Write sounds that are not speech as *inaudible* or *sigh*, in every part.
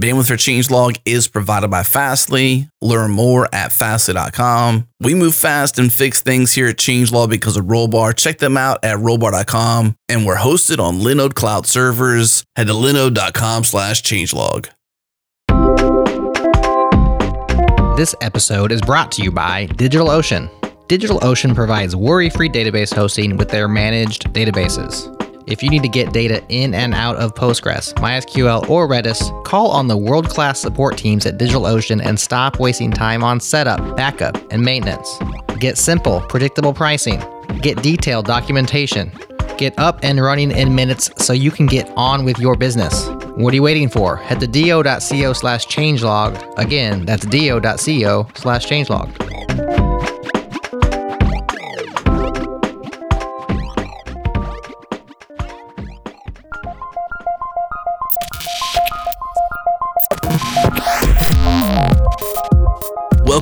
Bandwidth for Changelog is provided by Fastly. Learn more at fastly.com. We move fast and fix things here at Changelog because of Rollbar. Check them out at rollbar.com. And we're hosted on Linode Cloud servers. Head to linode.com slash changelog. This episode is brought to you by DigitalOcean. DigitalOcean provides worry free database hosting with their managed databases. If you need to get data in and out of Postgres, MySQL, or Redis, call on the world class support teams at DigitalOcean and stop wasting time on setup, backup, and maintenance. Get simple, predictable pricing. Get detailed documentation. Get up and running in minutes so you can get on with your business. What are you waiting for? Head to do.co slash changelog. Again, that's do.co slash changelog.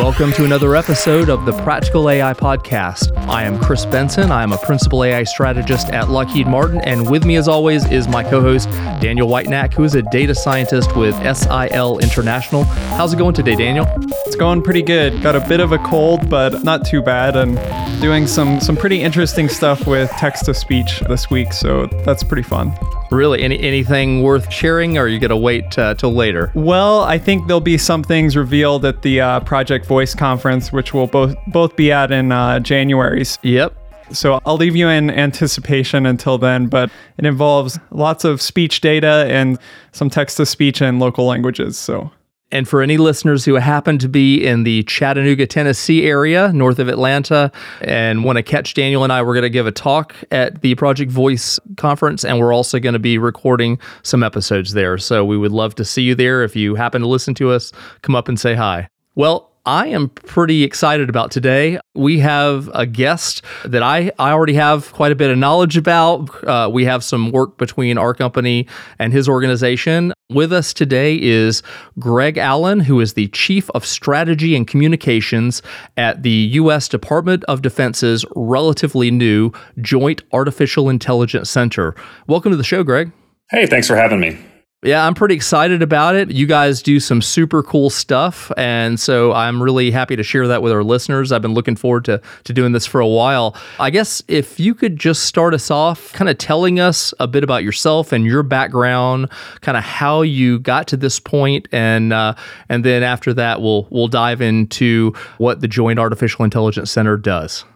Welcome to another episode of the Practical AI Podcast. I am Chris Benson. I am a principal AI strategist at Lockheed Martin, and with me, as always, is my co host, Daniel Whitenack, who is a data scientist with SIL International. How's it going today, Daniel? It's going pretty good. Got a bit of a cold, but not too bad, and doing some, some pretty interesting stuff with text to speech this week, so that's pretty fun. Really, any anything worth sharing, or are you gonna wait uh, till later? Well, I think there'll be some things revealed at the uh, Project Voice conference, which we'll both both be at in uh, January. Yep. So I'll leave you in anticipation until then, but it involves lots of speech data and some text to speech in local languages. So and for any listeners who happen to be in the Chattanooga, Tennessee area, north of Atlanta, and want to catch Daniel and I, we're going to give a talk at the Project Voice conference, and we're also going to be recording some episodes there. So we would love to see you there. If you happen to listen to us, come up and say hi. Well, I am pretty excited about today. We have a guest that I, I already have quite a bit of knowledge about. Uh, we have some work between our company and his organization. With us today is Greg Allen, who is the Chief of Strategy and Communications at the U.S. Department of Defense's relatively new Joint Artificial Intelligence Center. Welcome to the show, Greg. Hey, thanks for having me. Yeah, I'm pretty excited about it. You guys do some super cool stuff. And so I'm really happy to share that with our listeners. I've been looking forward to, to doing this for a while. I guess if you could just start us off, kind of telling us a bit about yourself and your background, kind of how you got to this point, and uh, and then after that, we'll we'll dive into what the Joint Artificial Intelligence Center does.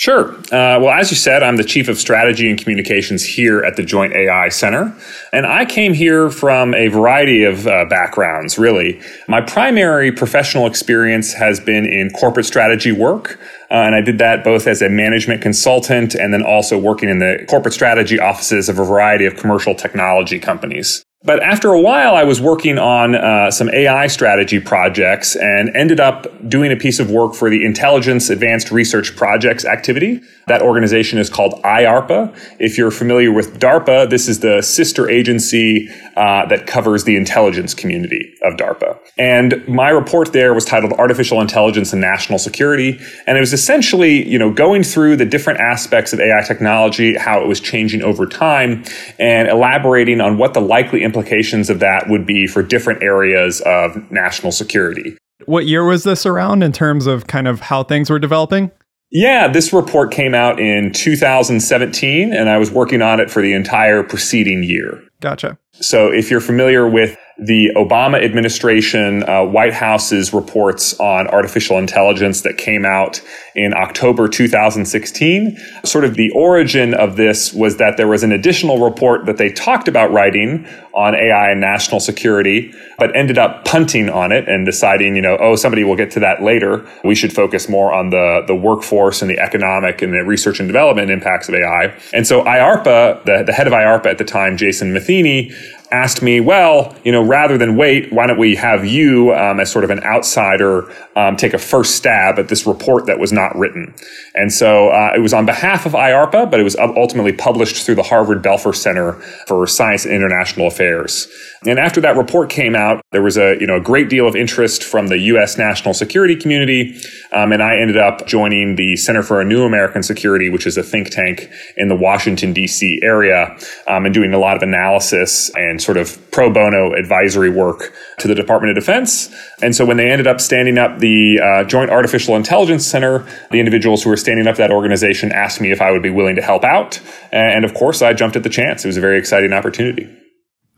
Sure. Uh, well, as you said, I'm the Chief of Strategy and Communications here at the Joint AI Center. And I came here from a variety of uh, backgrounds, really. My primary professional experience has been in corporate strategy work. Uh, and I did that both as a management consultant and then also working in the corporate strategy offices of a variety of commercial technology companies. But after a while, I was working on uh, some AI strategy projects and ended up doing a piece of work for the Intelligence Advanced Research Projects activity. That organization is called IARPA. If you're familiar with DARPA, this is the sister agency uh, that covers the intelligence community of DARPA. And my report there was titled Artificial Intelligence and National Security. And it was essentially, you know, going through the different aspects of AI technology, how it was changing over time, and elaborating on what the likely implications of that would be for different areas of national security. What year was this around in terms of kind of how things were developing? Yeah, this report came out in 2017, and I was working on it for the entire preceding year. Gotcha. So if you're familiar with the Obama administration, uh, White House's reports on artificial intelligence that came out in October 2016. Sort of the origin of this was that there was an additional report that they talked about writing on AI and national security, but ended up punting on it and deciding, you know, oh, somebody will get to that later. We should focus more on the, the workforce and the economic and the research and development impacts of AI. And so IARPA, the, the head of IARPA at the time, Jason Matheny, asked me, well, you know, rather than wait, why don't we have you um, as sort of an outsider um, take a first stab at this report that was not written? And so uh, it was on behalf of IARPA, but it was ultimately published through the Harvard Belfer Center for Science and International Affairs. And after that report came out, there was a you know a great deal of interest from the U.S. national security community, um, and I ended up joining the Center for a New American Security, which is a think tank in the Washington D.C. area, um, and doing a lot of analysis and sort of pro bono advisory work to the Department of Defense. And so when they ended up standing up the uh, Joint Artificial Intelligence Center, the individuals who were standing up that organization asked me if I would be willing to help out, and of course I jumped at the chance. It was a very exciting opportunity.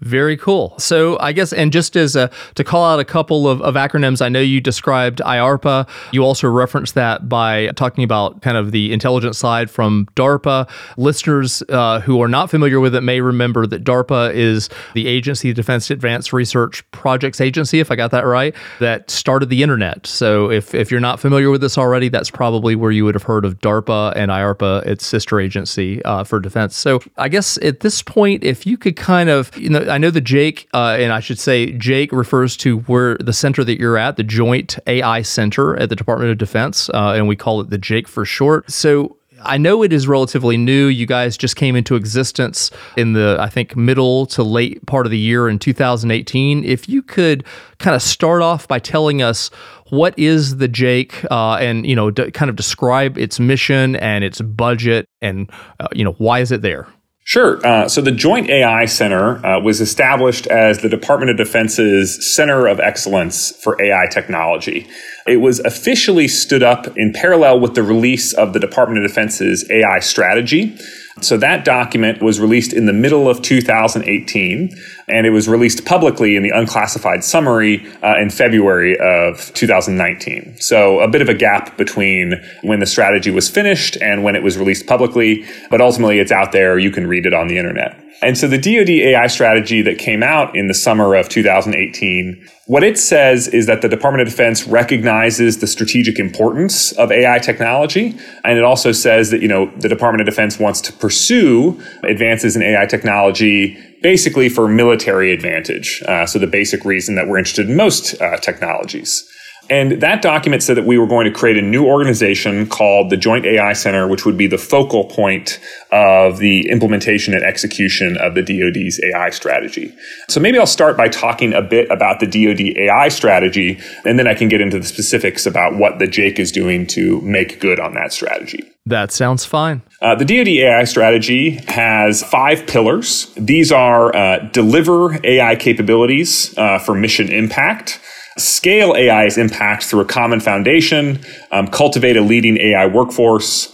Very cool. So I guess, and just as a, to call out a couple of, of acronyms, I know you described IARPA. You also referenced that by talking about kind of the intelligence side from DARPA. Listeners uh, who are not familiar with it may remember that DARPA is the Agency Defense Advanced Research Projects Agency, if I got that right, that started the internet. So if, if you're not familiar with this already, that's probably where you would have heard of DARPA and IARPA, its sister agency uh, for defense. So I guess at this point, if you could kind of, you know, I know the JAIC, uh, and I should say JAIC refers to where the center that you're at, the Joint AI Center at the Department of Defense, uh, and we call it the JAIC for short. So I know it is relatively new. You guys just came into existence in the, I think, middle to late part of the year in 2018. If you could kind of start off by telling us what is the JAIC, uh, and you know, d- kind of describe its mission and its budget, and uh, you know, why is it there? Sure. Uh, so the Joint AI Center uh, was established as the Department of Defense's Center of Excellence for AI Technology. It was officially stood up in parallel with the release of the Department of Defense's AI strategy. So that document was released in the middle of 2018, and it was released publicly in the unclassified summary uh, in February of 2019. So a bit of a gap between when the strategy was finished and when it was released publicly, but ultimately it's out there. You can read it on the internet. And so the DoD AI strategy that came out in the summer of 2018, what it says is that the Department of Defense recognizes the strategic importance of AI technology. And it also says that, you know, the Department of Defense wants to pursue advances in AI technology basically for military advantage. Uh, so the basic reason that we're interested in most uh, technologies. And that document said that we were going to create a new organization called the Joint AI Center, which would be the focal point of the implementation and execution of the DoD's AI strategy. So maybe I'll start by talking a bit about the DoD AI strategy, and then I can get into the specifics about what the JAIC is doing to make good on that strategy. That sounds fine. Uh, the DoD AI strategy has five pillars. These are uh, deliver AI capabilities uh, for mission impact scale AI's impact through a common foundation, um, cultivate a leading AI workforce,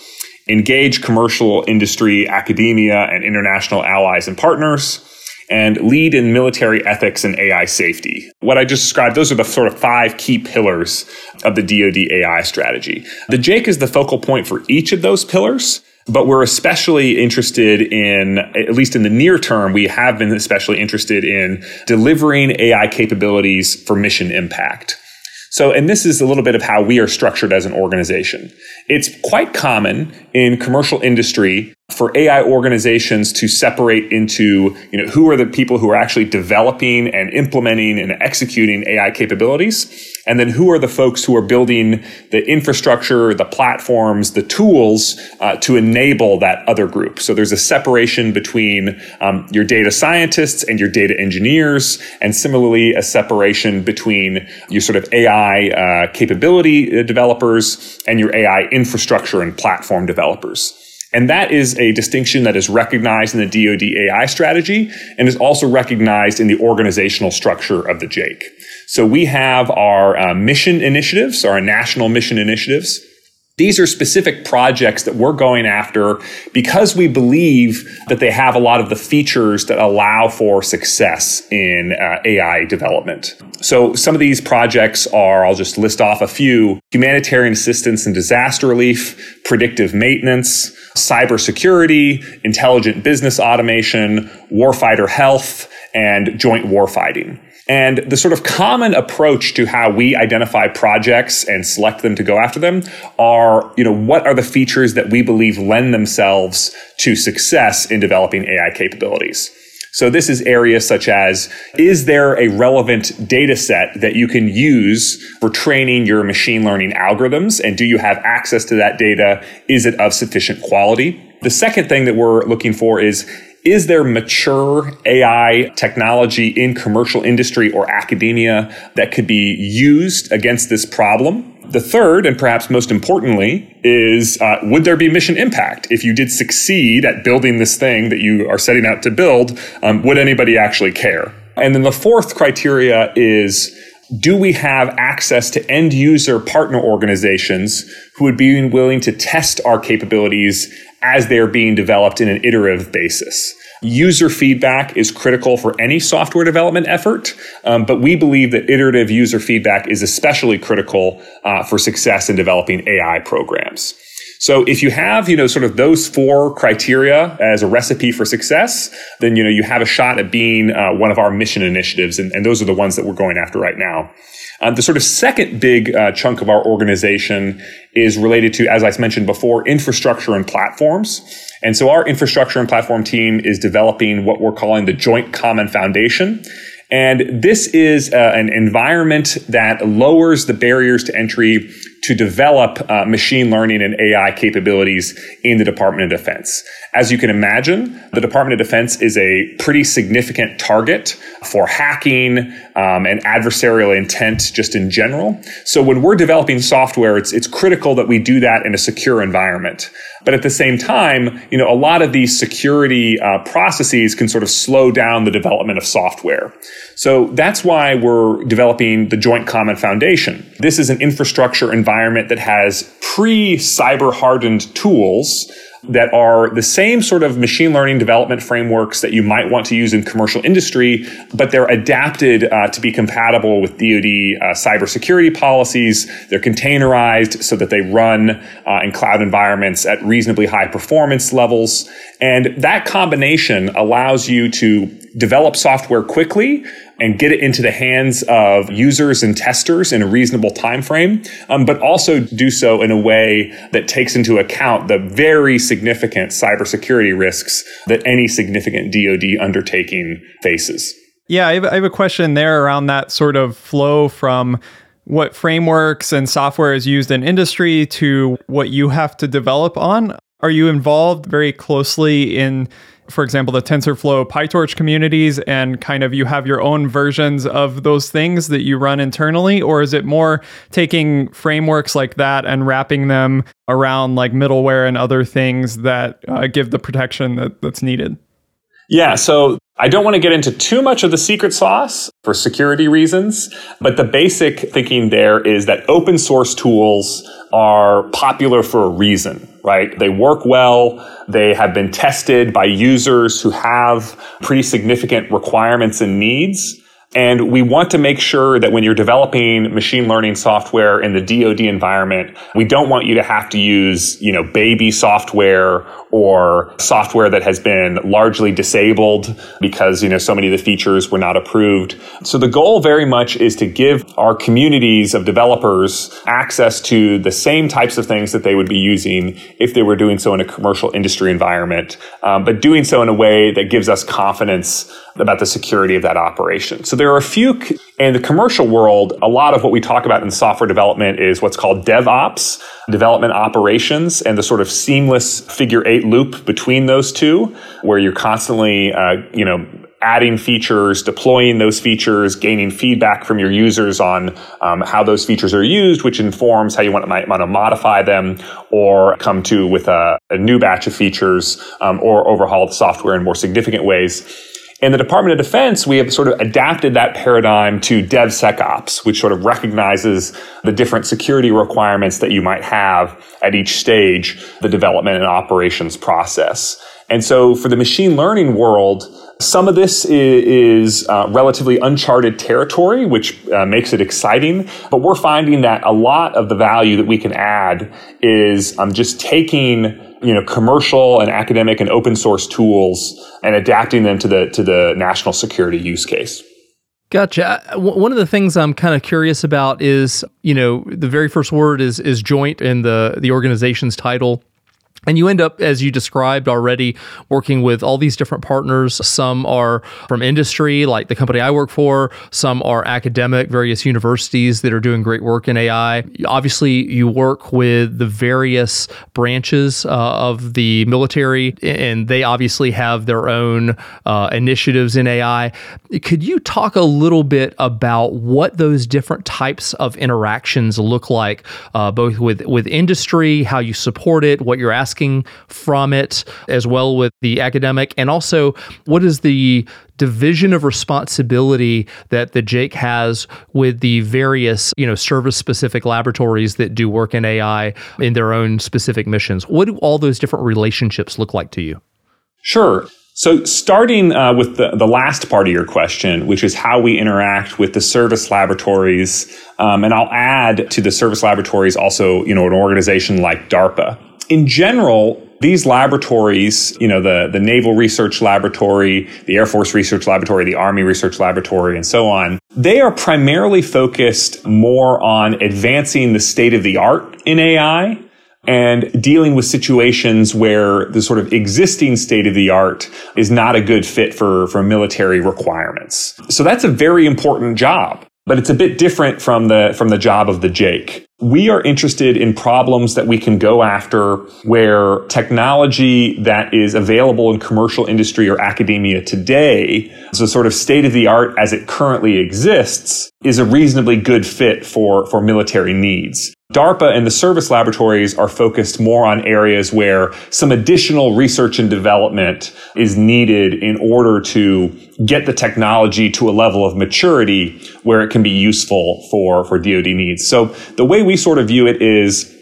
engage commercial industry, academia, and international allies and partners, and lead in military ethics and AI safety. What I just described, those are the sort of five key pillars of the DoD AI strategy. The JAIC is the focal point for each of those pillars. But we're especially interested in, at least in the near term, we have been especially interested in delivering AI capabilities for mission impact. So, and this is a little bit of how we are structured as an organization. It's quite common in commercial industry for AI organizations to separate into, you know, who are the people who are actually developing and implementing and executing AI capabilities, and then who are the folks who are building the infrastructure, the platforms, the tools uh, to enable that other group. So there's a separation between um, your data scientists and your data engineers, and similarly a separation between your sort of AI uh, capability uh, developers and your AI infrastructure and platform developers. And that is a distinction that is recognized in the DoD AI strategy and is also recognized in the organizational structure of the JAIC. So we have our uh, mission initiatives, our national mission initiatives. These are specific projects that we're going after because we believe that they have a lot of the features that allow for success in uh, AI development. So some of these projects are, I'll just list off a few, humanitarian assistance and disaster relief, predictive maintenance, cybersecurity, intelligent business automation, warfighter health, and joint warfighting. And the sort of common approach to how we identify projects and select them to go after them are, you know, what are the features that we believe lend themselves to success in developing AI capabilities? So this is areas such as, is there a relevant data set that you can use for training your machine learning algorithms? And do you have access to that data? Is it of sufficient quality? The second thing that we're looking for is, is there mature AI technology in commercial industry or academia that could be used against this problem? The third, and perhaps most importantly, is uh, would there be mission impact? If you did succeed at building this thing that you are setting out to build, um, would anybody actually care? And then the fourth criteria is do we have access to end user partner organizations who would be willing to test our capabilities as they're being developed in an iterative basis? User feedback is critical for any software development effort, um, but we believe that iterative user feedback is especially critical uh, for success in developing AI programs. So if you have, you know, sort of those four criteria as a recipe for success, then, you know, you have a shot at being uh, one of our mission initiatives. And, and, those are the ones that we're going after right now. Um, the sort of second big uh, chunk of our organization is related to, as I mentioned before, infrastructure and platforms. And so our infrastructure and platform team is developing what we're calling the Joint Common Foundation. And this is uh, an environment that lowers the barriers to entry to develop uh, machine learning and AI capabilities in the Department of Defense. As you can imagine, the Department of Defense is a pretty significant target for hacking um, and adversarial intent just in general. So when we're developing software, it's, it's critical that we do that in a secure environment. But at the same time, you know, a lot of these security uh, processes can sort of slow down the development of software. So that's why we're developing the Joint Common Foundation. This is an infrastructure environment that has pre cyber hardened tools that are the same sort of machine learning development frameworks that you might want to use in commercial industry, but they're adapted uh, to be compatible with DoD uh, cybersecurity policies. They're containerized so that they run uh, in cloud environments at reasonably high performance levels. And that combination allows you to develop software quickly and get it into the hands of users and testers in a reasonable time frame, um, but also do so in a way that takes into account the very significant cybersecurity risks that any significant DoD undertaking faces. Yeah, I have, I have a question there around that sort of flow from what frameworks and software is used in industry to what you have to develop on. Are you involved very closely in for example, the TensorFlow PyTorch communities and kind of you have your own versions of those things that you run internally? Or is it more taking frameworks like that and wrapping them around like middleware and other things that uh, give the protection that, that's needed? Yeah, so I don't want to get into too much of the secret sauce for security reasons, but the basic thinking there is that open source tools are popular for a reason, right? They work well. They have been tested by users who have pretty significant requirements and needs. And we want to make sure that when you're developing machine learning software in the DoD environment, we don't want you to have to use, you know, baby software or software that has been largely disabled because, you know, so many of the features were not approved. So the goal very much is to give our communities of developers access to the same types of things that they would be using if they were doing so in a commercial industry environment, um, but doing so in a way that gives us confidence about the security of that operation. So there are a few in the commercial world, a lot of what we talk about in software development is what's called DevOps, development operations, and the sort of seamless figure eight loop between those two, where you're constantly, uh, you know, adding features, deploying those features, gaining feedback from your users on um, how those features are used, which informs how you want to, want to modify them or come to with a, a new batch of features um, or overhaul the software in more significant ways. In the Department of Defense, we have sort of adapted that paradigm to DevSecOps, which sort of recognizes the different security requirements that you might have at each stage, the development and operations process. And so for the machine learning world, some of this is, uh, relatively uncharted territory, which uh, makes it exciting. But we're finding that a lot of the value that we can add is um, just taking you know commercial and academic and open source tools and adapting them to the to the national security use case. Gotcha. Uh, one of the things I'm kind of curious about is, you know, the very first word is is joint in the the organization's title. And you end up, as you described already, working with all these different partners. Some are from industry, like the company I work for. Some are academic, various universities that are doing great work in AI. Obviously, you work with the various branches uh, of the military, and they obviously have their own uh, initiatives in AI. Could you talk a little bit about what those different types of interactions look like, uh, both with, with industry, how you support it, what you're asking? Asking from it, as well with the academic, and also what is the division of responsibility that the JAIC has with the various, you know, service specific laboratories that do work in AI in their own specific missions. What do all those different relationships look like to you? Sure. So, starting uh, with the, the last part of your question, which is how we interact with the service laboratories, um, and I'll add to the service laboratories also, you know, an organization like DARPA in general, these laboratories, you know, the, the Naval Research Laboratory, the Air Force Research Laboratory, the Army Research Laboratory, and so on, they are primarily focused more on advancing the state of the art in AI and dealing with situations where the sort of existing state of the art is not a good fit for, for military requirements. So that's a very important job but it's a bit different from the from the job of the JAIC. We are interested in problems that we can go after where technology that is available in commercial industry or academia today, so sort of state of the art as it currently exists, is a reasonably good fit for, for military needs. DARPA and the service laboratories are focused more on areas where some additional research and development is needed in order to get the technology to a level of maturity where it can be useful for, for DoD needs. So the way we sort of view it is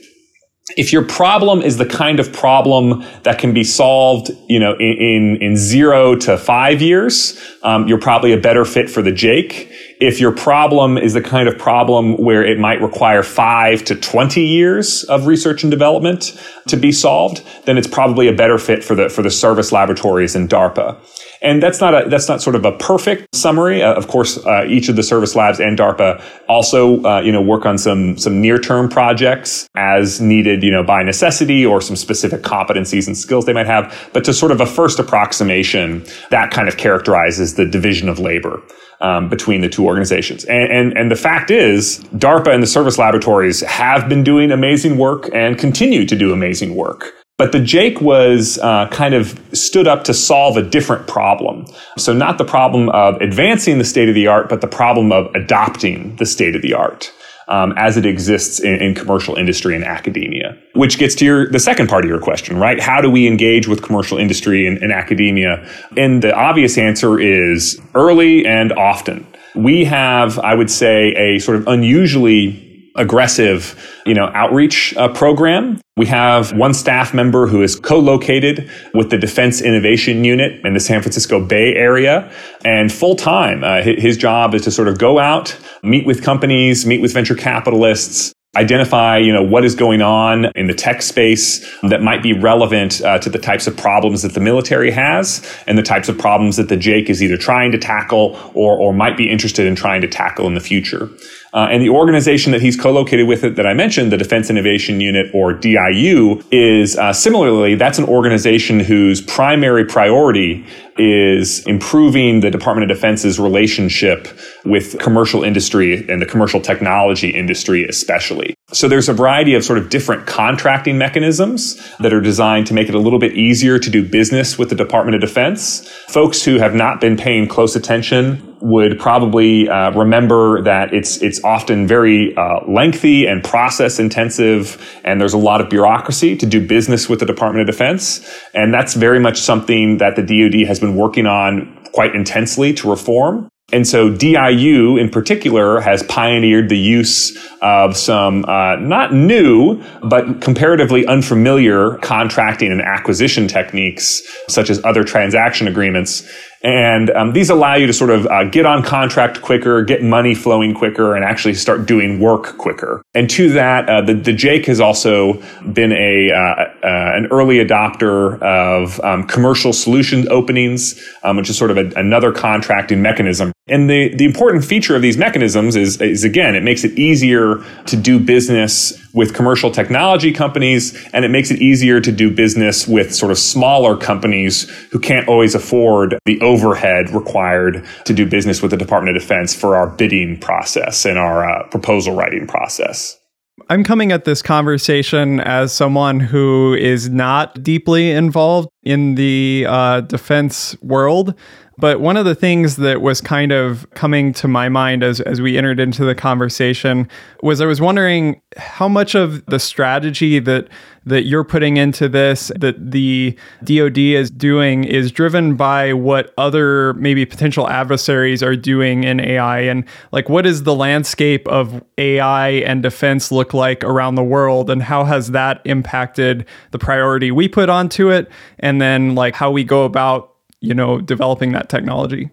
if your problem is the kind of problem that can be solved, you know, in, in, in zero to five years, um, you're probably a better fit for the JAIC. If your problem is the kind of problem where it might require five to 20 years of research and development to be solved, then it's probably a better fit for the, for the service laboratories and DARPA. And that's not a, that's not sort of a perfect summary. Uh, of course, uh, each of the service labs and DARPA also, uh, you know, work on some, some near term projects as needed, you know, by necessity or some specific competencies and skills they might have. But to sort of a first approximation, that kind of characterizes the division of labor um, between the two organizations. And, and, and the fact is, DARPA and the service laboratories have been doing amazing work and continue to do amazing work. But the JAIC was uh, kind of stood up to solve a different problem. So not the problem of advancing the state of the art, but the problem of adopting the state of the art um, as it exists in, in, commercial industry and academia. Which gets to your the second part of your question, right? How do we engage with commercial industry and, and academia? And the obvious answer is early and often. We have, I would say, a sort of unusually aggressive, you know, outreach uh, program. We have one staff member who is co-located with the Defense Innovation Unit in the San Francisco Bay Area, and full time. Uh, his job is to sort of go out, meet with companies, meet with venture capitalists, identify you know what is going on in the tech space that might be relevant uh, to the types of problems that the military has and the types of problems that the JAIC is either trying to tackle or, or might be interested in trying to tackle in the future. Uh, and the organization that he's co-located with it that I mentioned, the Defense Innovation Unit or DIU, is uh, similarly that's an organization whose primary priority is improving the Department of Defense's relationship with commercial industry and the commercial technology industry especially. So there's a variety of sort of different contracting mechanisms that are designed to make it a little bit easier to do business with the Department of Defense. Folks who have not been paying close attention would probably uh, remember that it's it's often very uh, lengthy and process intensive, and there's a lot of bureaucracy to do business with the Department of Defense, and that's very much something that the DoD has been working on quite intensely to reform. And so DIU in particular has pioneered the use of some uh, not new, but comparatively unfamiliar contracting and acquisition techniques, such as other transaction agreements and um, these allow you to sort of uh, get on contract quicker, get money flowing quicker, and actually start doing work quicker. And to that, uh, the, the JAIC has also been a uh, uh an early adopter of um, commercial solution openings, um, which is sort of a, another contracting mechanism. And the, the important feature of these mechanisms is, is again, it makes it easier to do business with commercial technology companies, and it makes it easier to do business with sort of smaller companies who can't always afford the overhead required to do business with the Department of Defense for our bidding process and our uh, proposal writing process. I'm coming at this conversation as someone who is not deeply involved in the uh, defense world. But one of the things that was kind of coming to my mind as, as we entered into the conversation was I was wondering how much of the strategy that that you're putting into this that the DoD is doing is driven by what other maybe potential adversaries are doing in AI and like what is the landscape of AI and defense look like around the world? And how has that impacted the priority we put onto it? And then like how we go about you know, developing that technology?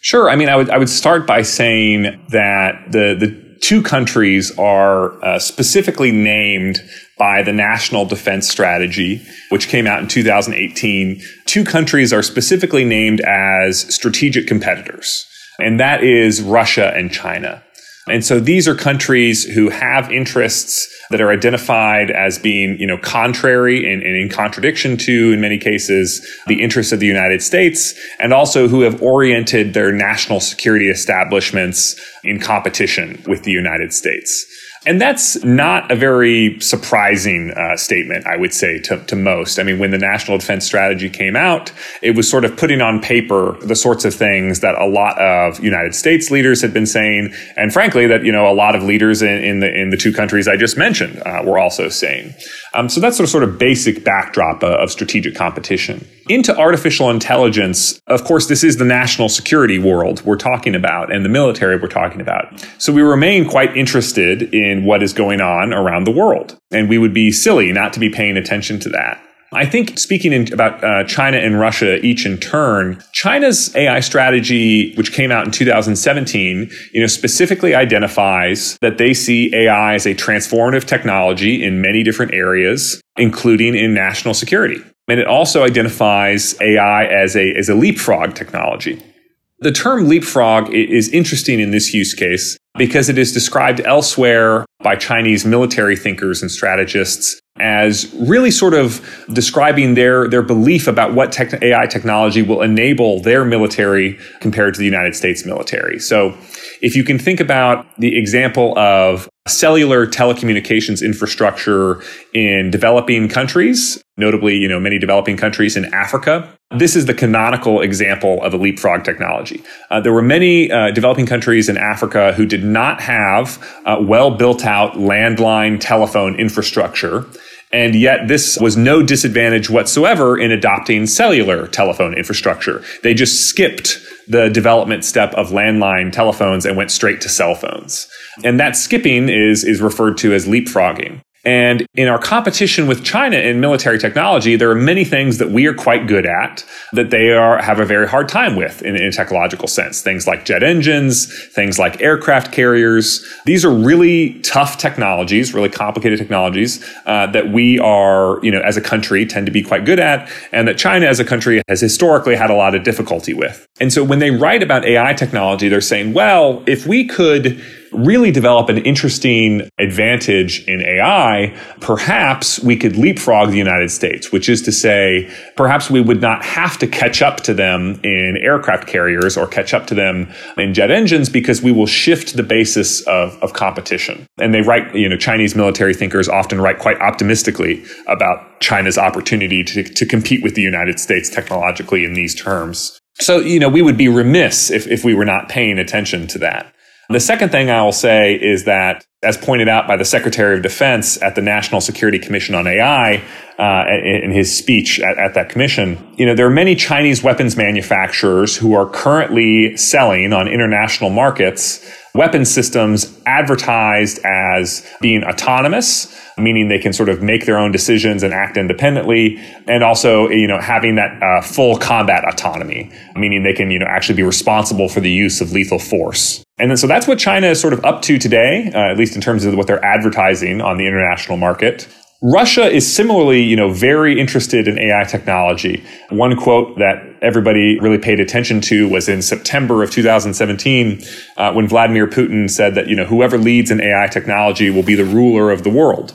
Sure. I mean, I would I would start by saying that the the two countries are uh, specifically named by the National Defense Strategy, which came out in 2018. Two countries are specifically named as strategic competitors, and that is Russia and China. And so these are countries who have interests that are identified as being, you know, contrary and, and, in contradiction to, in many cases, the interests of the United States, and also who have oriented their national security establishments in competition with the United States. And that's not a very surprising uh, statement, I would say, to, to most. I mean, when the National Defense Strategy came out, it was sort of putting on paper the sorts of things that a lot of United States leaders had been saying, and frankly, that you know a lot of leaders in, in the in the two countries I just mentioned uh, were also saying. Um, so that's the sort of basic backdrop uh, of strategic competition. Into artificial intelligence, of course, this is the national security world we're talking about and the military we're talking about. So we remain quite interested in what is going on around the world. And we would be silly not to be paying attention to that. I think speaking in, about uh, China and Russia each in turn, China's AI strategy, which came out in 2017, you know, specifically identifies that they see AI as a transformative technology in many different areas, including in national security. And it also identifies AI as a, as a leapfrog technology. The term leapfrog is interesting in this use case because it is described elsewhere by Chinese military thinkers and strategists as really sort of describing their, their belief about what tech, AI technology will enable their military compared to the United States military. So if you can think about the example of cellular telecommunications infrastructure in developing countries, notably, you know, many developing countries in Africa. This is the canonical example of a leapfrog technology. Uh, there were many uh, developing countries in Africa who did not have uh, well built out landline telephone infrastructure. And yet this was no disadvantage whatsoever in adopting cellular telephone infrastructure. They just skipped the development step of landline telephones and went straight to cell phones. And that skipping is, is referred to as leapfrogging. And in our competition with China in military technology, there are many things that we are quite good at that they are have a very hard time with in, in a technological sense. Things like jet engines, things like aircraft carriers. These are really tough technologies, really complicated technologies uh, that we are, you know, as a country tend to be quite good at, and that China as a country has historically had a lot of difficulty with. And so when they write about AI technology, they're saying, well, if we could really develop an interesting advantage in AI, perhaps we could leapfrog the United States, which is to say, perhaps we would not have to catch up to them in aircraft carriers or catch up to them in jet engines because we will shift the basis of, of competition. And they write, you know, Chinese military thinkers often write quite optimistically about China's opportunity to, to compete with the United States technologically in these terms. So, you know, we would be remiss if, if we were not paying attention to that. The second thing I will say is that, as pointed out by the Secretary of Defense at the National Security Commission on AI uh, in his speech at, at that commission, you know, there are many Chinese weapons manufacturers who are currently selling on international markets weapon systems advertised as being autonomous, meaning they can sort of make their own decisions and act independently, and also, you know, having that uh, full combat autonomy, meaning they can, you know, actually be responsible for the use of lethal force. And then, so that's what China is sort of up to today, uh, at least in terms of what they're advertising on the international market. Russia is similarly, you know, very interested in AI technology. One quote that everybody really paid attention to was in September of 2017, uh, when Vladimir Putin said that, you know, whoever leads in AI technology will be the ruler of the world.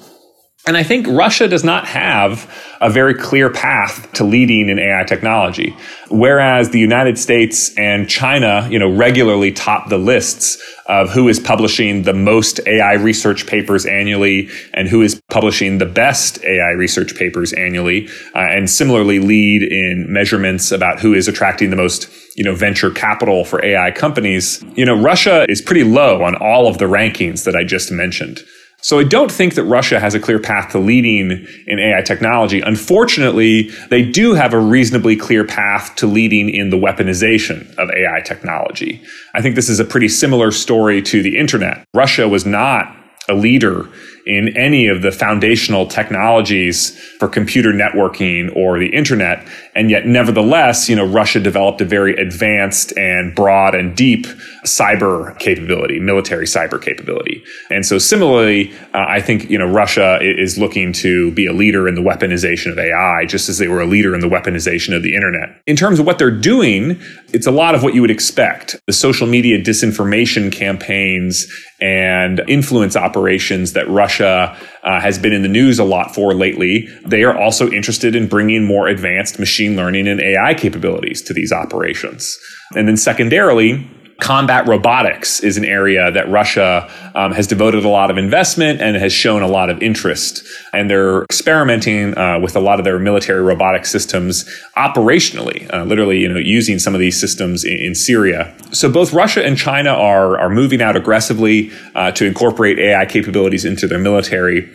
And I think Russia does not have a very clear path to leading in AI technology. Whereas the United States and China, you know, regularly top the lists of who is publishing the most AI research papers annually and who is publishing the best AI research papers annually, uh, and similarly lead in measurements about who is attracting the most you know venture capital for AI companies. You know, Russia is pretty low on all of the rankings that I just mentioned. So I don't think that Russia has a clear path to leading in AI technology. Unfortunately, they do have a reasonably clear path to leading in the weaponization of AI technology. I think this is a pretty similar story to the internet. Russia was not a leader in any of the foundational technologies for computer networking or the internet. And yet, nevertheless, you know, Russia developed a very advanced and broad and deep cyber capability, military cyber capability. And so similarly, uh, I think, you know, Russia is looking to be a leader in the weaponization of AI, just as they were a leader in the weaponization of the internet. In terms of what they're doing, it's a lot of what you would expect. The social media disinformation campaigns and influence operations that Russia uh, has been in the news a lot for lately. They are also interested in bringing more advanced machine learning and AI capabilities to these operations. And then secondarily, combat robotics is an area that Russia um, has devoted a lot of investment and has shown a lot of interest. And they're experimenting uh, with a lot of their military robotic systems operationally, uh, literally, you know, using some of these systems in, in, Syria. So both Russia and China are are moving out aggressively uh, to incorporate AI capabilities into their military.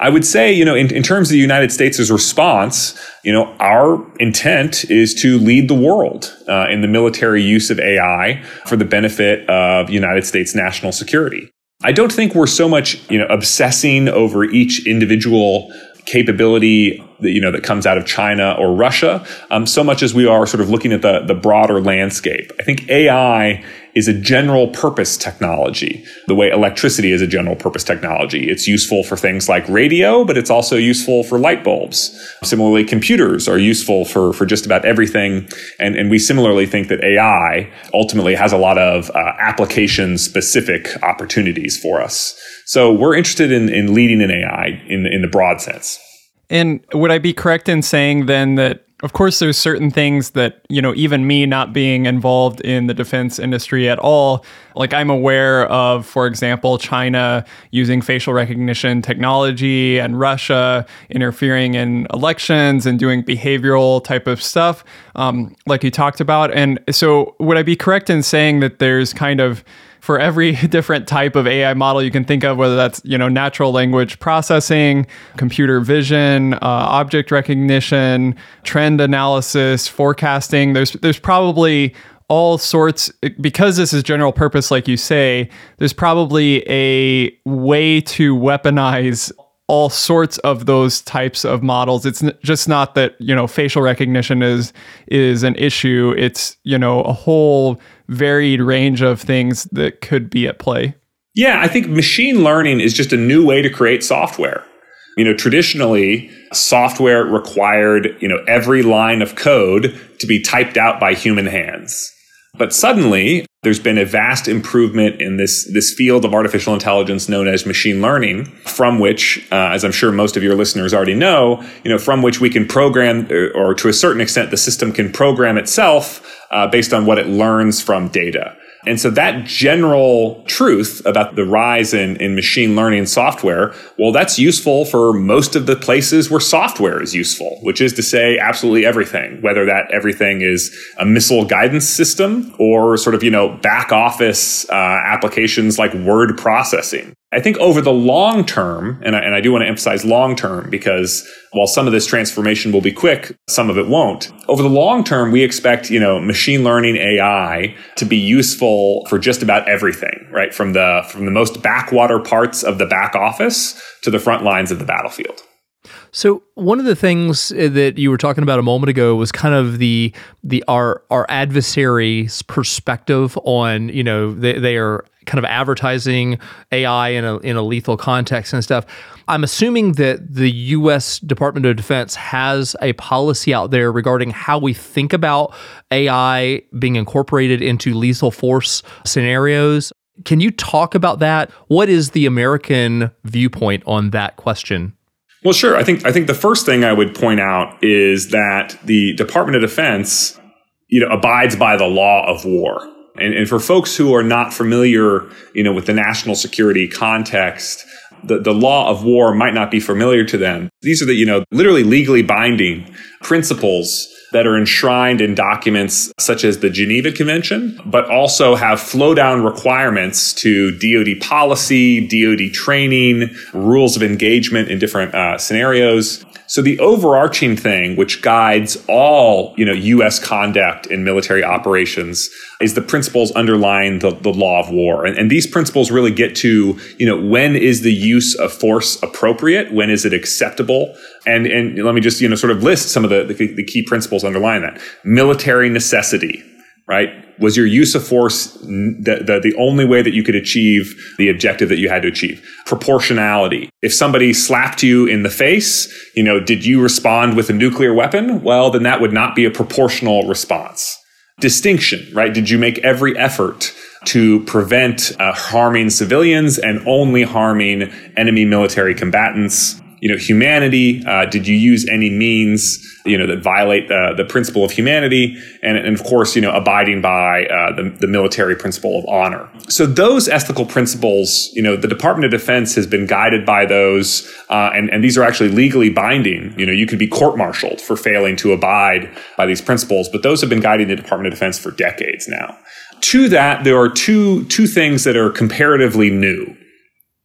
I would say, you know, in, in terms of the United States' response, you know, our intent is to lead the world uh, in the military use of AI for the benefit of United States national security. I don't think we're so much, you know, obsessing over each individual capability that you know that comes out of China or Russia, um, so much as we are sort of looking at the the broader landscape. I think AI is a general purpose technology, the way electricity is a general purpose technology. It's useful for things like radio, but it's also useful for light bulbs. Similarly, computers are useful for, for just about everything. And, and we similarly think that AI ultimately has a lot of uh, application specific opportunities for us. So we're interested in, in leading in AI in, in the broad sense. And would I be correct in saying then that of course there's certain things that you know even me not being involved in the defense industry at all like i'm aware of for example china using facial recognition technology and russia interfering in elections and doing behavioral type of stuff um, like you talked about. And so would i be correct in saying that there's kind of for every *laughs* different type of AI model you can think of, whether that's you know natural language processing, computer vision, uh, object recognition, trend analysis, forecasting. There's there's probably all sorts because this is general purpose like you say there's probably a way to weaponize all sorts of those types of models it's just not that you know facial recognition is is an issue it's you know a whole varied range of things that could be at play. Yeah i think machine learning is just a new way to create software. You know traditionally software required you know every line of code to be typed out by human hands but suddenly, there's been a vast improvement in this, this field of artificial intelligence known as machine learning, from which, uh, as I'm sure most of your listeners already know, you know, from which we can program, or, or to a certain extent, the system can program itself uh, based on what it learns from data. And so that general truth about the rise in, in machine learning software, well, that's useful for most of the places where software is useful, which is to say absolutely everything, whether that everything is a missile guidance system or sort of, you know, back office uh, applications like word processing. I think over the long term, and I, and I do want to emphasize long term because while some of this transformation will be quick, some of it won't. Over the long term, we expect, you know, machine learning AI to be useful for just about everything, right? From the, from the most backwater parts of the back office to the front lines of the battlefield. So one of the things uh, that you were talking about a moment ago was kind of the the our our adversary's perspective on you know they, they are kind of advertising AI in a in a lethal context and stuff. I'm assuming that the U.S. Department of Defense has a policy out there regarding how we think about AI being incorporated into lethal force scenarios. Can you talk about that? What is the American viewpoint on that question? Well, sure. I think I think the first thing I would point out is that the Department of Defense, you know, abides by the law of war. And, and for folks who are not familiar, you know, with the national security context, the, the law of war might not be familiar to them. These are the, you know, literally legally binding principles that are enshrined in documents such as the Geneva Convention, but also have flow down requirements to DoD policy, DoD training, rules of engagement in different uh, scenarios. So the overarching thing, which guides all, you know, U.S. conduct in military operations, is the principles underlying the, the law of war. And, and these principles really get to, you know, when is the use of force appropriate? When is it acceptable? And and let me just, you know, sort of list some of the, the, the key principles underlying that. Military necessity, right? Was your use of force the, the, the, only way that you could achieve the objective that you had to achieve? Proportionality. If somebody slapped you in the face, you know, did you respond with a nuclear weapon? Well, then that would not be a proportional response. Distinction, right? Did you make every effort to prevent uh, harming civilians and only harming enemy military combatants? You know, humanity? Uh, did you use any means, you know, that violate uh, the principle of humanity? And, and, of course, you know, abiding by uh, the, the military principle of honor. So those ethical principles, you know, the Department of Defense has been guided by those, uh, and, and these are actually legally binding. You know, you could be court-martialed for failing to abide by these principles, but those have been guiding the Department of Defense for decades now. To that, there are two, two things that are comparatively new.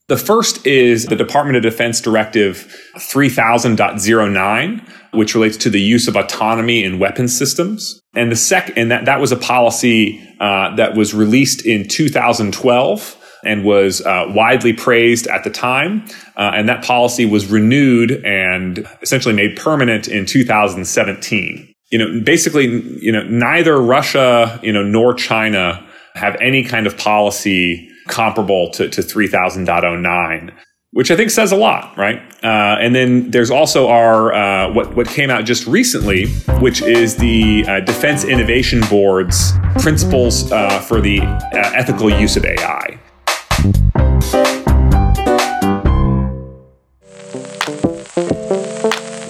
The first is the Department of Defense Directive 3000.09, which relates to the use of autonomy in weapons systems. And the second, and that, that was a policy uh, that was released in 2012 and was uh, widely praised at the time. Uh, and that policy was renewed and essentially made permanent in 2017. You know, basically, you know, neither Russia, you know, nor China have any kind of policy comparable to, to 3000.09 which I think says a lot, right? Uh, and then there's also our uh, what what came out just recently, which is the uh, Defense Innovation Board's principles uh, for the uh, ethical use of AI.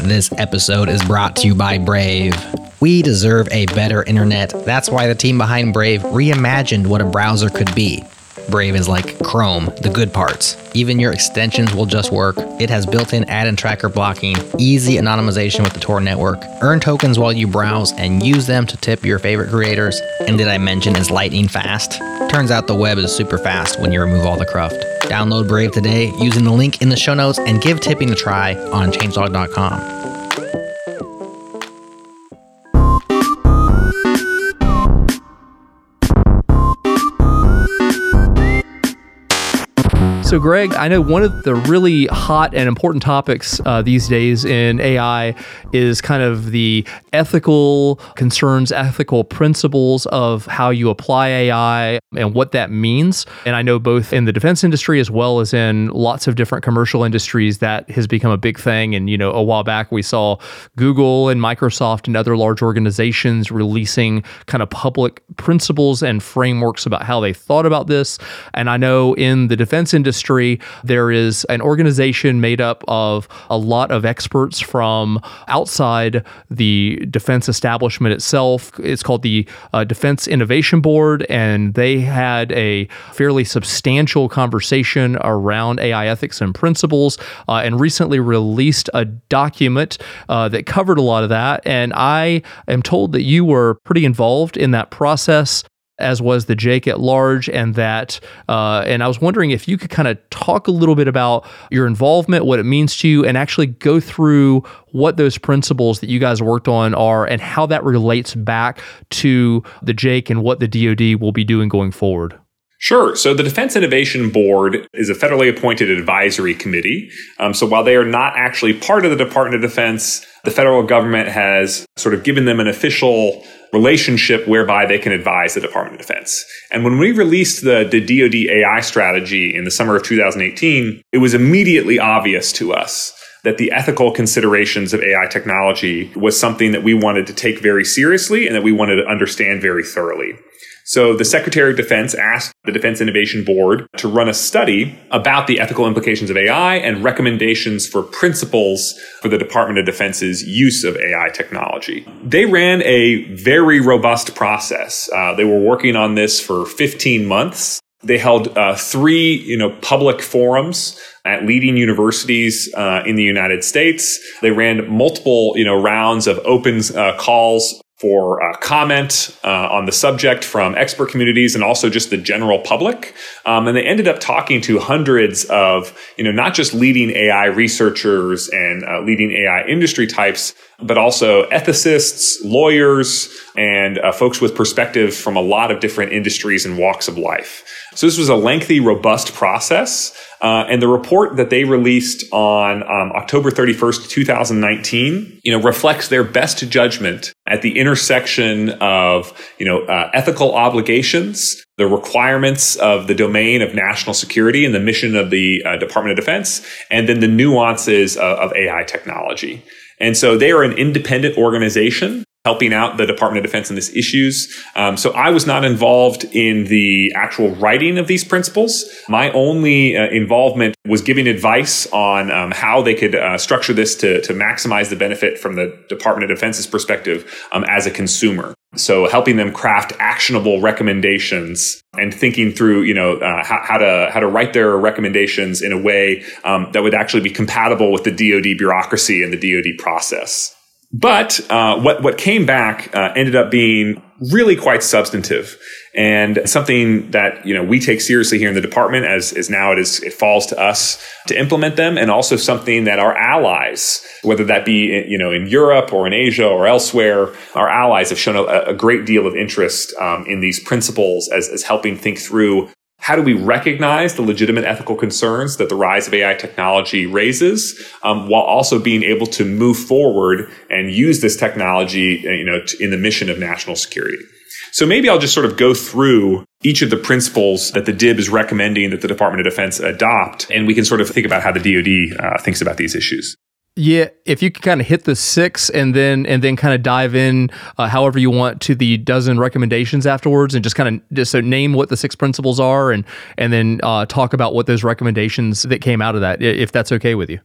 This episode is brought to you by Brave. We deserve a better internet. That's why the team behind Brave reimagined what a browser could be. Brave is like Chrome, the good parts. Even your extensions will just work. It has built in ad and tracker blocking, easy anonymization with the Tor network, earn tokens while you browse, and use them to tip your favorite creators. And did I mention it's lightning fast? Turns out the web is super fast when you remove all the cruft. Download Brave today using the link in the show notes and give tipping a try on changelog.com. So, Greg, I know one of the really hot and important topics uh, these days in AI is kind of the ethical concerns, ethical principles of how you apply AI and what that means. And I know both in the defense industry as well as in lots of different commercial industries that has become a big thing. And, you know, a while back we saw Google and Microsoft and other large organizations releasing kind of public principles and frameworks about how they thought about this. And I know in the defense industry, industry. There is an organization made up of a lot of experts from outside the defense establishment itself. It's called the uh, Defense Innovation Board, and they had a fairly substantial conversation around AI ethics and principles uh, and recently released a document uh, that covered a lot of that. And I am told that you were pretty involved in that process as was the JAIC at large, and that. Uh, and I was wondering if you could kind of talk a little bit about your involvement, what it means to you, and actually go through what those principles that you guys worked on are, and how that relates back to the JAIC and what the DoD will be doing going forward. Sure. So the Defense Innovation Board is a federally appointed advisory committee. Um, so while they are not actually part of the Department of Defense, the federal government has sort of given them an official relationship whereby they can advise the Department of Defense. And when we released the, the DoD AI strategy in the summer of 2018, it was immediately obvious to us that the ethical considerations of AI technology was something that we wanted to take very seriously and that we wanted to understand very thoroughly. So the Secretary of Defense asked the Defense Innovation Board to run a study about the ethical implications of AI and recommendations for principles for the Department of Defense's use of AI technology. They ran a very robust process. Uh, they were working on this for 15 months. They held uh, three, you know, public forums at leading universities uh, in the United States. They ran multiple, you know, rounds of open uh, calls for uh, comment uh, on the subject from expert communities and also just the general public. Um, and they ended up talking to hundreds of, you know, not just leading AI researchers and uh, leading AI industry types, but also ethicists, lawyers, and uh, folks with perspective from a lot of different industries and walks of life. So this was a lengthy, robust process. Uh, and the report that they released on um, October 31st, 2019, you know, reflects their best judgment at the intersection of, you know, uh, ethical obligations, the requirements of the domain of national security and the mission of the uh, Department of Defense, and then the nuances of, of AI technology. And so they are an independent organization helping out the Department of Defense in these issues. Um, so I was not involved in the actual writing of these principles. My only uh, involvement was giving advice on um, how they could uh, structure this to, to maximize the benefit from the Department of Defense's perspective um, as a consumer. So helping them craft actionable recommendations and thinking through, you know, uh, how, how, to how to write their recommendations in a way um, that would actually be compatible with the DoD bureaucracy and the DoD process. But uh, what what came back uh, ended up being really quite substantive and something that you know we take seriously here in the department as as now it is it falls to us to implement them and also something that our allies whether that be you know in Europe or in Asia or elsewhere our allies have shown a, a great deal of interest um, in these principles as, as helping think through how do we recognize the legitimate ethical concerns that the rise of AI technology raises, um, while also being able to move forward and use this technology, uh, you know, in the mission of national security? So maybe I'll just sort of go through each of the principles that the DIB is recommending that the Department of Defense adopt, and we can sort of think about how the DoD uh, thinks about these issues. Yeah, if you can kind of hit the six and then and then kind of dive in uh, however you want to the dozen recommendations afterwards, and just kind of just so name what the six principles are, and and then uh, talk about what those recommendations that came out of that, if that's okay with you.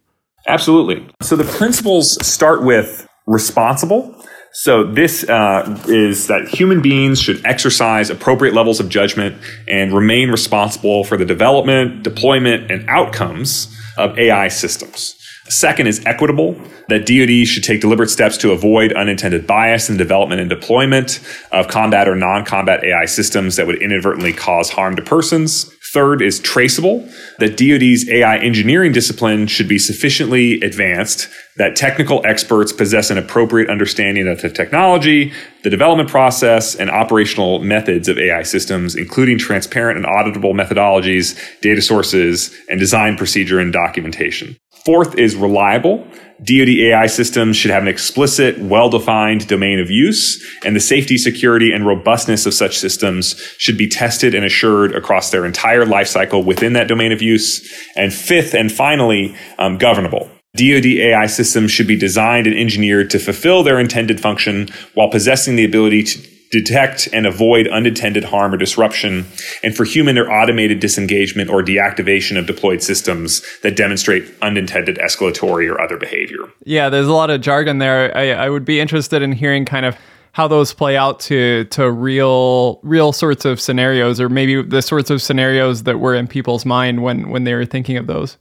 Absolutely. So the principles start with responsible. So this uh, is that human beings should exercise appropriate levels of judgment and remain responsible for the development, deployment, and outcomes of AI systems. Second is equitable, that DoD should take deliberate steps to avoid unintended bias in development and deployment of combat or non combat AI systems that would inadvertently cause harm to persons. Third is traceable, that DoD's AI engineering discipline should be sufficiently advanced that technical experts possess an appropriate understanding of the technology, the development process, and operational methods of AI systems, including transparent and auditable methodologies, data sources, and design procedure and documentation. Fourth is reliable. DoD AI systems should have an explicit, well-defined domain of use, and the safety, security, and robustness of such systems should be tested and assured across their entire lifecycle within that domain of use. And fifth and finally, um, governable. DoD AI systems should be designed and engineered to fulfill their intended function while possessing the ability to detect and avoid unintended harm or disruption, and for human or automated disengagement or deactivation of deployed systems that demonstrate unintended escalatory or other behavior. Yeah, there's a lot of jargon there. I, I would be interested in hearing kind of how those play out to to real real sorts of scenarios or maybe the sorts of scenarios that were in people's mind when when they were thinking of those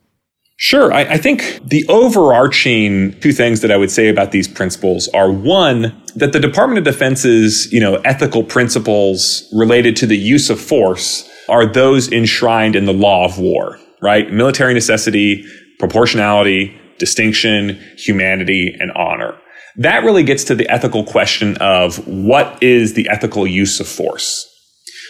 Sure. I, I, think the overarching two things that I would say about these principles are one, that the Department of Defense's, you know, ethical principles related to the use of force are those enshrined in the law of war, right? Military necessity, proportionality, distinction, humanity, and honor. That really gets to the ethical question of what is the ethical use of force?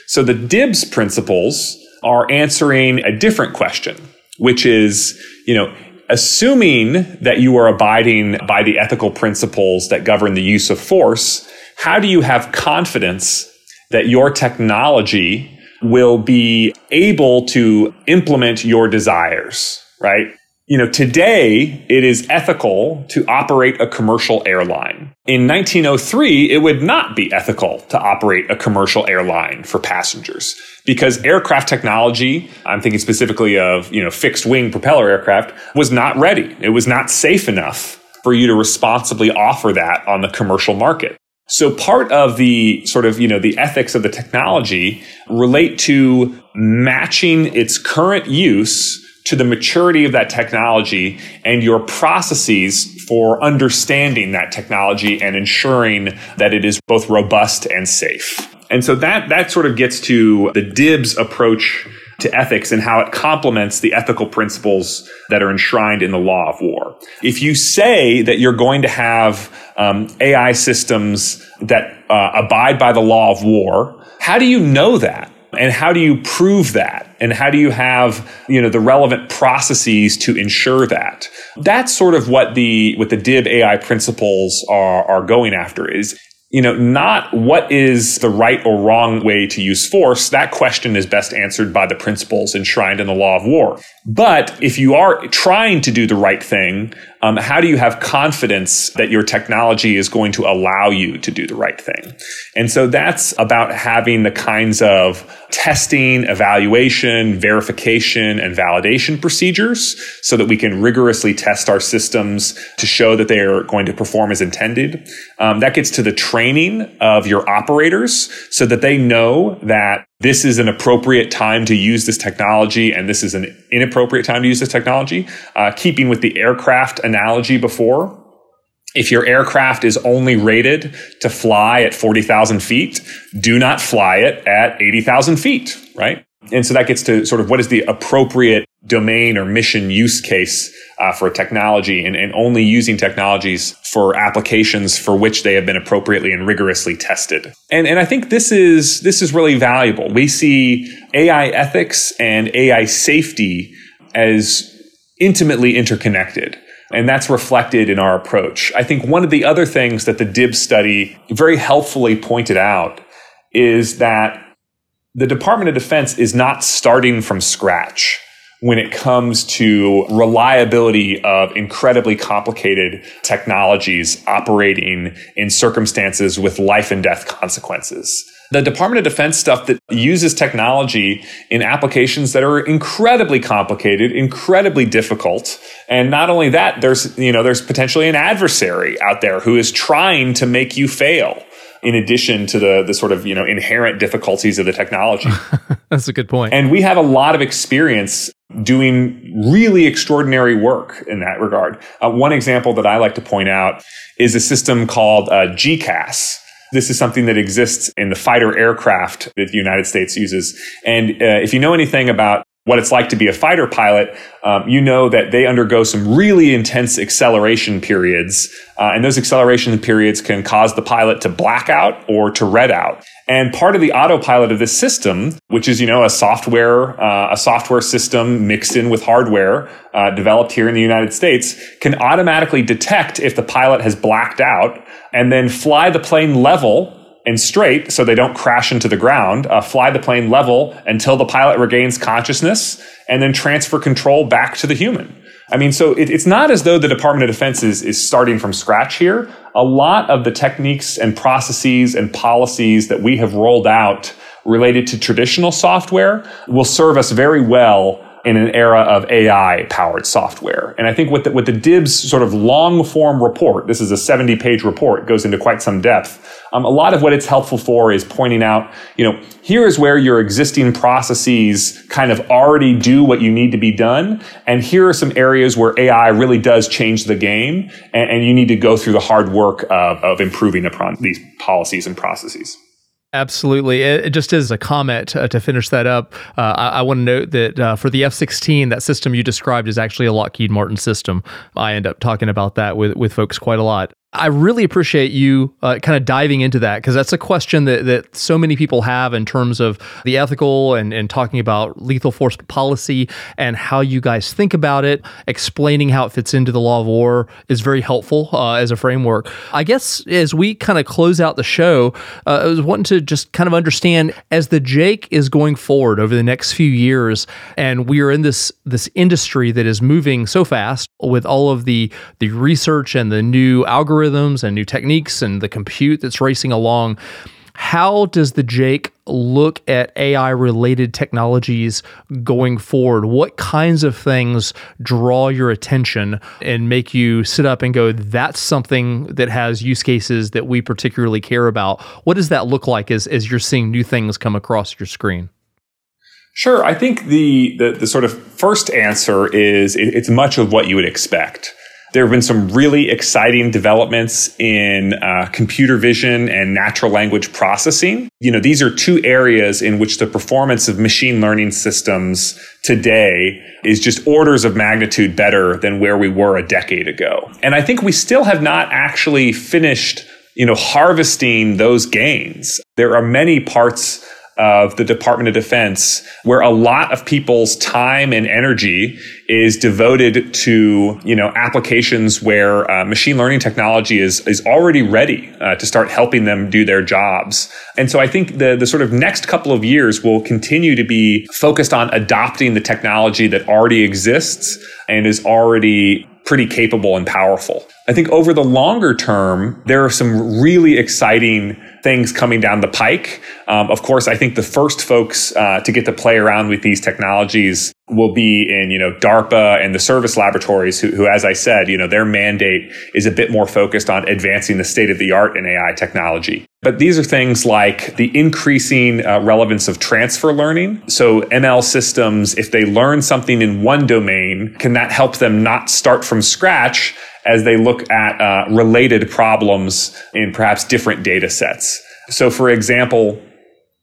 So the DIB's principles are answering a different question which is, you know, assuming that you are abiding by the ethical principles that govern the use of force, how do you have confidence that your technology will be able to implement your desires, right? You know, today it is ethical to operate a commercial airline. In 1903, it would not be ethical to operate a commercial airline for passengers because aircraft technology, I'm thinking specifically of, you know, fixed wing propeller aircraft, was not ready. It was not safe enough for you to responsibly offer that on the commercial market. So part of the sort of, you know, the ethics of the technology relate to matching its current use to the maturity of that technology and your processes for understanding that technology and ensuring that it is both robust and safe. And so that, that sort of gets to the DIB's approach to ethics and how it complements the ethical principles that are enshrined in the law of war. If you say that you're going to have um, AI systems that uh, abide by the law of war, how do you know that? And how do you prove that? And how do you have, you know, the relevant processes to ensure that? That's sort of what the, what the DIB AI principles are, are going after is you know, not what is the right or wrong way to use force. That question is best answered by the principles enshrined in the law of war. But if you are trying to do the right thing, um, how do you have confidence that your technology is going to allow you to do the right thing? And so that's about having the kinds of testing, evaluation, verification, and validation procedures so that we can rigorously test our systems to show that they are going to perform as intended. Um, that gets to the training of your operators so that they know that this is an appropriate time to use this technology and this is an inappropriate time to use this technology. Uh, keeping with the aircraft analogy before, if your aircraft is only rated to fly at 40,000 feet, do not fly it at 80,000 feet, right? And so that gets to sort of what is the appropriate domain or mission use case uh, for a technology and, and only using technologies for applications for which they have been appropriately and rigorously tested. And, and I think this is, this is really valuable. We see AI ethics and AI safety as intimately interconnected. And that's reflected in our approach. I think one of the other things that the DIB study very helpfully pointed out is that the Department of Defense is not starting from scratch when it comes to reliability of incredibly complicated technologies operating in circumstances with life and death consequences. The Department of Defense stuff that uses technology in applications that are incredibly complicated, incredibly difficult. And not only that, there's, you know, there's potentially an adversary out there who is trying to make you fail in addition to the the sort of you know inherent difficulties of the technology. *laughs* That's a good point. And we have a lot of experience doing really extraordinary work in that regard. Uh, one example that I like to point out is a system called uh, GCAS. This is something that exists in the fighter aircraft that the United States uses. And uh, if you know anything about what it's like to be a fighter pilot, um, you know that they undergo some really intense acceleration periods. Uh, and those acceleration periods can cause the pilot to black out or to red out. And part of the autopilot of this system, which is, you know, a software, uh, a software system mixed in with hardware, uh, developed here in the United States, can automatically detect if the pilot has blacked out and then fly the plane level and straight so they don't crash into the ground, uh, fly the plane level until the pilot regains consciousness, and then transfer control back to the human. I mean, so it, it's not as though the Department of Defense is, is starting from scratch here. A lot of the techniques and processes and policies that we have rolled out related to traditional software will serve us very well in an era of AI powered software. And I think with the, with the DIB's sort of long form report, this is a 70 page report, goes into quite some depth. Um, a lot of what it's helpful for is pointing out, you know, here is where your existing processes kind of already do what you need to be done. And here are some areas where AI really does change the game. And, and you need to go through the hard work of, of improving upon these policies and processes. Absolutely. It, just as a comment uh, to finish that up, uh, I, I want to note that uh, for the F 16, that system you described is actually a Lockheed Martin system. I end up talking about that with, with folks quite a lot. I really appreciate you uh, kind of diving into that because that's a question that, that so many people have in terms of the ethical and, and talking about lethal force policy and how you guys think about it. Explaining how it fits into the law of war is very helpful uh, as a framework. I guess as we kind of close out the show, uh, I was wanting to just kind of understand as the JAIC is going forward over the next few years, and we are in this this industry that is moving so fast with all of the the research and the new algorithms and new techniques and the compute that's racing along. How does the JAIC look at AI related technologies going forward? What kinds of things draw your attention and make you sit up and go, that's something that has use cases that we particularly care about? What does that look like as, as you're seeing new things come across your screen? Sure. I think the, the, the sort of first answer is it, it's much of what you would expect. There have been some really exciting developments in uh, computer vision and natural language processing. You know, these are two areas in which the performance of machine learning systems today is just orders of magnitude better than where we were a decade ago. And I think we still have not actually finished, you know, harvesting those gains. There are many parts of the Department of Defense, where a lot of people's time and energy is devoted to, you know, applications where uh, machine learning technology is is already ready uh, to start helping them do their jobs. And so I think the the sort of next couple of years will continue to be focused on adopting the technology that already exists and is already pretty capable and powerful. I think over the longer term, there are some really exciting things coming down the pike. Um, of course, I think the first folks uh, to get to play around with these technologies will be in, you know, DARPA and the service laboratories who, who, as I said, you know, their mandate is a bit more focused on advancing the state of the art in AI technology. But these are things like the increasing uh, relevance of transfer learning. So ML systems, if they learn something in one domain, can that help them not start from scratch as they look at uh, related problems in perhaps different data sets? So for example,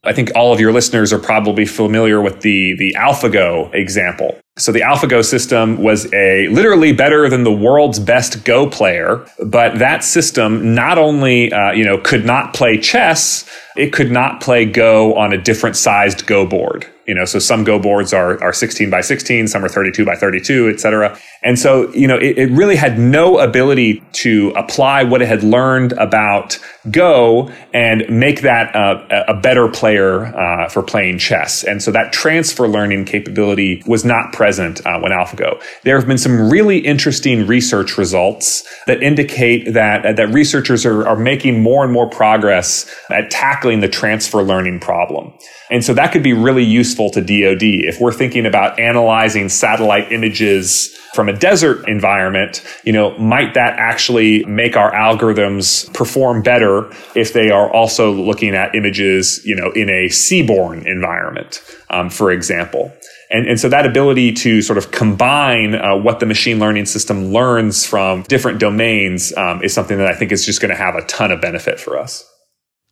I think all of your listeners are probably familiar with the, the AlphaGo example. So the AlphaGo system was a literally better than the world's best Go player, but that system not only, uh, you know, could not play chess, it could not play Go on a different sized Go board. You know, so some Go boards are, are 16 by 16, some are 32 by 32, et cetera. And so, you know, it, it really had no ability to apply what it had learned about Go and make that a better player uh, for playing chess. And so that transfer learning capability was not present uh, when AlphaGo. There have been some really interesting research results that indicate that, that researchers are, are making more and more progress at tackling the transfer learning problem. And so that could be really useful to DoD if we're thinking about analyzing satellite images from a desert environment, you know, might that actually make our algorithms perform better if they are also looking at images, you know, in a seaborne environment, um, for example? And, and so that ability to sort of combine uh, what the machine learning system learns from different domains um, is something that I think is just going to have a ton of benefit for us.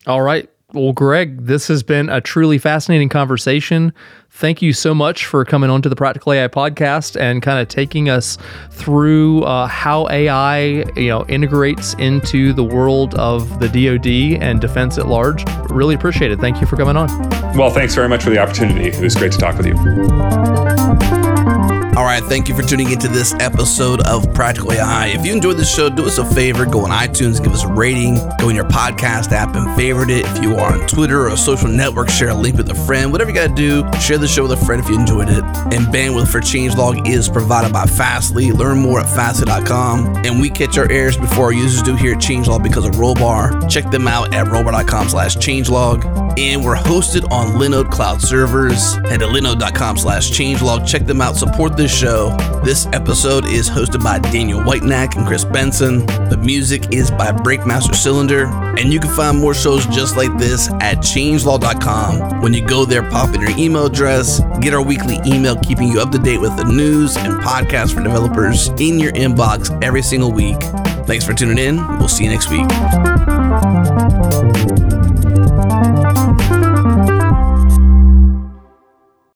All right. Well, Greg, this has been a truly fascinating conversation. Thank you so much for coming on to the Practical AI podcast and kind of taking us through uh, how AI, you know, integrates into the world of the DoD and defense at large. Really appreciate it. Thank you for coming on. Well, thanks very much for the opportunity. It was great to talk with you. All right, thank you for tuning into this episode of Practically AI. If you enjoyed this show, do us a favor, go on iTunes, give us a rating, go in your podcast app and favorite it. If you are on Twitter or a social network, share a link with a friend. Whatever you got to do, share the show with a friend if you enjoyed it. And bandwidth for Changelog is provided by Fastly. Learn more at fastly.com. And we catch our errors before our users do here at Changelog because of Rollbar. Check them out at rollbar.com slash changelog. And we're hosted on Linode Cloud servers. Head to linode.com slash changelog. Check them out. Support this show. This episode is hosted by Daniel Whitenack and Chris Benson. The music is by Breakmaster Cylinder. And you can find more shows just like this at changelog.com. When you go there, pop in your email address, get our weekly email keeping you up to date with the news and podcasts for developers in your inbox every single week. Thanks for tuning in. We'll see you next week.